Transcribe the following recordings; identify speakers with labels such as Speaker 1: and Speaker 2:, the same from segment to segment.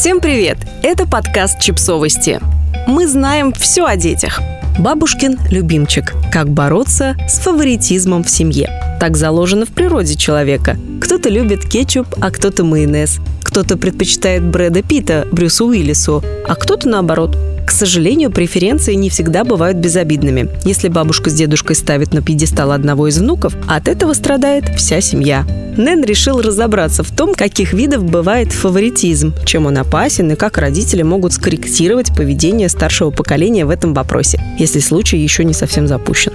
Speaker 1: Всем привет! Это подкаст «Чипсовости». Мы знаем все о детях. Бабушкин любимчик. Как бороться с фаворитизмом в семье. Так заложено в природе человека. Кто-то любит кетчуп, а кто-то майонез. Кто-то предпочитает Брэда Питта Брюсу Уиллису, а кто-то наоборот – к сожалению, преференции не всегда бывают безобидными. Если бабушка с дедушкой ставят на пьедестал одного из внуков, от этого страдает вся семья. Нэн решил разобраться в том, каких видов бывает фаворитизм, чем он опасен и как родители могут скорректировать поведение старшего поколения в этом вопросе, если случай еще не совсем запущен.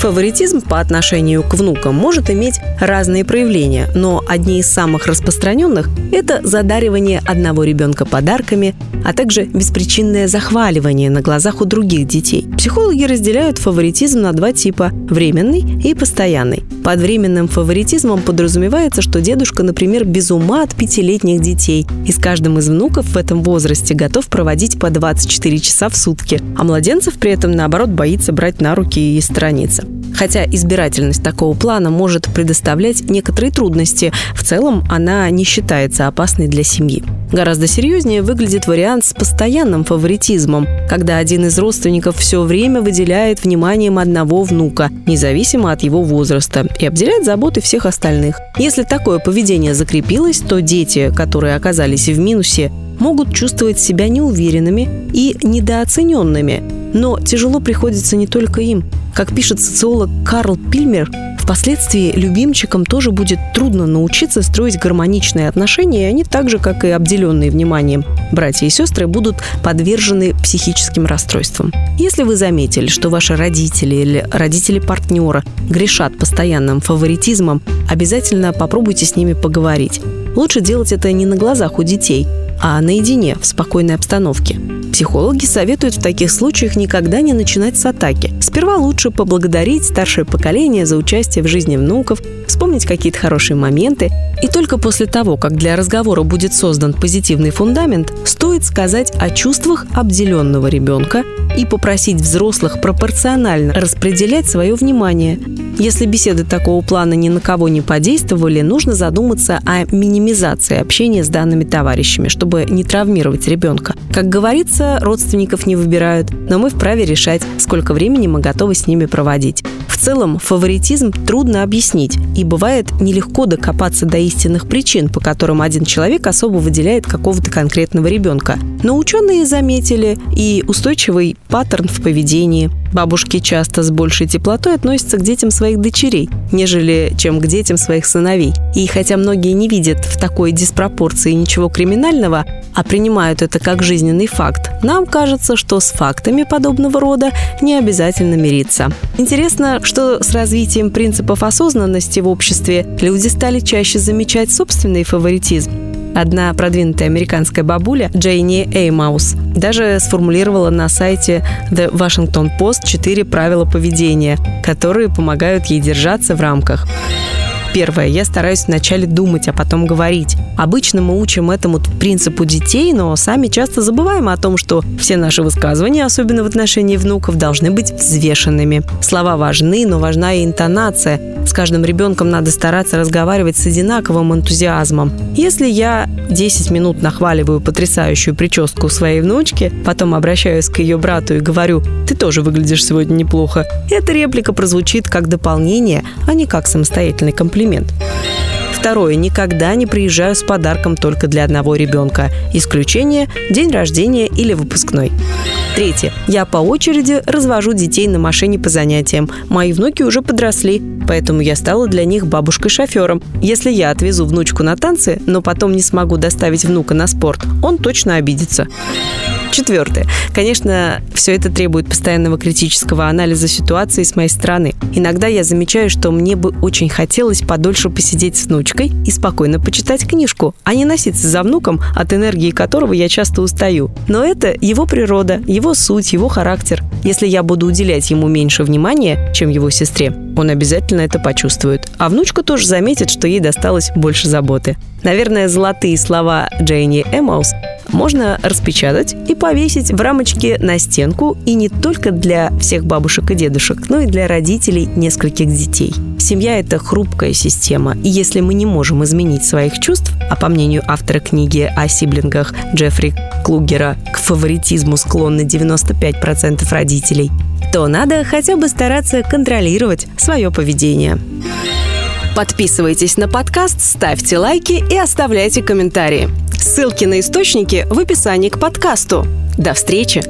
Speaker 1: Фаворитизм по отношению к внукам может иметь разные проявления, но одни из самых распространенных – это задаривание одного ребенка подарками, а также беспричинное захваливание на глазах у других детей. Психологи разделяют фаворитизм на два типа – временный и постоянный. Под временным фаворитизмом подразумевается, что дедушка, например, без ума от пятилетних детей и с каждым из внуков в этом возрасте готов проводить по 24 часа в сутки, а младенцев при этом, наоборот, боится брать на руки и страницы. Хотя избирательность такого плана может предоставлять некоторые трудности, в целом она не считается опасной для семьи. Гораздо серьезнее выглядит вариант с постоянным фаворитизмом, когда один из родственников все время выделяет вниманием одного внука, независимо от его возраста, и обделяет заботы всех остальных. Если такое поведение закрепилось, то дети, которые оказались в минусе, могут чувствовать себя неуверенными и недооцененными. Но тяжело приходится не только им. Как пишет социолог Карл Пильмер, впоследствии любимчикам тоже будет трудно научиться строить гармоничные отношения, и они так же, как и обделенные вниманием братья и сестры, будут подвержены психическим расстройствам. Если вы заметили, что ваши родители или родители партнера грешат постоянным фаворитизмом, обязательно попробуйте с ними поговорить. Лучше делать это не на глазах у детей, а наедине, в спокойной обстановке. Психологи советуют в таких случаях никогда не начинать с атаки. Сперва лучше поблагодарить старшее поколение за участие в жизни внуков, вспомнить какие-то хорошие моменты, и только после того, как для разговора будет создан позитивный фундамент, стоит сказать о чувствах обделенного ребенка и попросить взрослых пропорционально распределять свое внимание. Если беседы такого плана ни на кого не подействовали, нужно задуматься о минимизации общения с данными товарищами, чтобы не травмировать ребенка. Как говорится, родственников не выбирают, но мы вправе решать, сколько времени мы готовы с ними проводить. В целом, фаворитизм трудно объяснить, и бывает нелегко докопаться до истинных причин, по которым один человек особо выделяет какого-то конкретного ребенка. Но ученые заметили и устойчивый паттерн в поведении. Бабушки часто с большей теплотой относятся к детям своих дочерей, нежели чем к детям своих сыновей. И хотя многие не видят в такой диспропорции ничего криминального, а принимают это как жизненный факт, нам кажется, что с фактами подобного рода не обязательно мириться. Интересно, что с развитием принципов осознанности в обществе люди стали чаще замечать собственный фаворитизм. Одна продвинутая американская бабуля, Джейни Эймаус, даже сформулировала на сайте The Washington Post четыре правила поведения, которые помогают ей держаться в рамках. Первое. Я стараюсь вначале думать, а потом говорить. Обычно мы учим этому принципу детей, но сами часто забываем о том, что все наши высказывания, особенно в отношении внуков, должны быть взвешенными. Слова важны, но важна и интонация. С каждым ребенком надо стараться разговаривать с одинаковым энтузиазмом. Если я 10 минут нахваливаю потрясающую прическу своей внучки, потом обращаюсь к ее брату и говорю «ты тоже выглядишь сегодня неплохо», эта реплика прозвучит как дополнение, а не как самостоятельный комплимент комплимент. Второе. Никогда не приезжаю с подарком только для одного ребенка. Исключение – день рождения или выпускной. Третье. Я по очереди развожу детей на машине по занятиям. Мои внуки уже подросли, поэтому я стала для них бабушкой-шофером. Если я отвезу внучку на танцы, но потом не смогу доставить внука на спорт, он точно обидится. Четвертое. Конечно, все это требует постоянного критического анализа ситуации с моей стороны. Иногда я замечаю, что мне бы очень хотелось подольше посидеть с внучкой и спокойно почитать книжку, а не носиться за внуком, от энергии которого я часто устаю. Но это его природа, его суть, его характер. Если я буду уделять ему меньше внимания, чем его сестре, он обязательно это почувствует. А внучка тоже заметит, что ей досталось больше заботы. Наверное, золотые слова Джейни Эмаус можно распечатать и повесить в рамочке на стенку и не только для всех бабушек и дедушек, но и для родителей нескольких детей. Семья – это хрупкая система, и если мы не можем изменить своих чувств, а по мнению автора книги о сиблингах Джеффри Клугера к фаворитизму склонны 95% родителей, то надо хотя бы стараться контролировать свое поведение. Подписывайтесь на подкаст, ставьте лайки и оставляйте комментарии. Ссылки на источники в описании к подкасту. До встречи!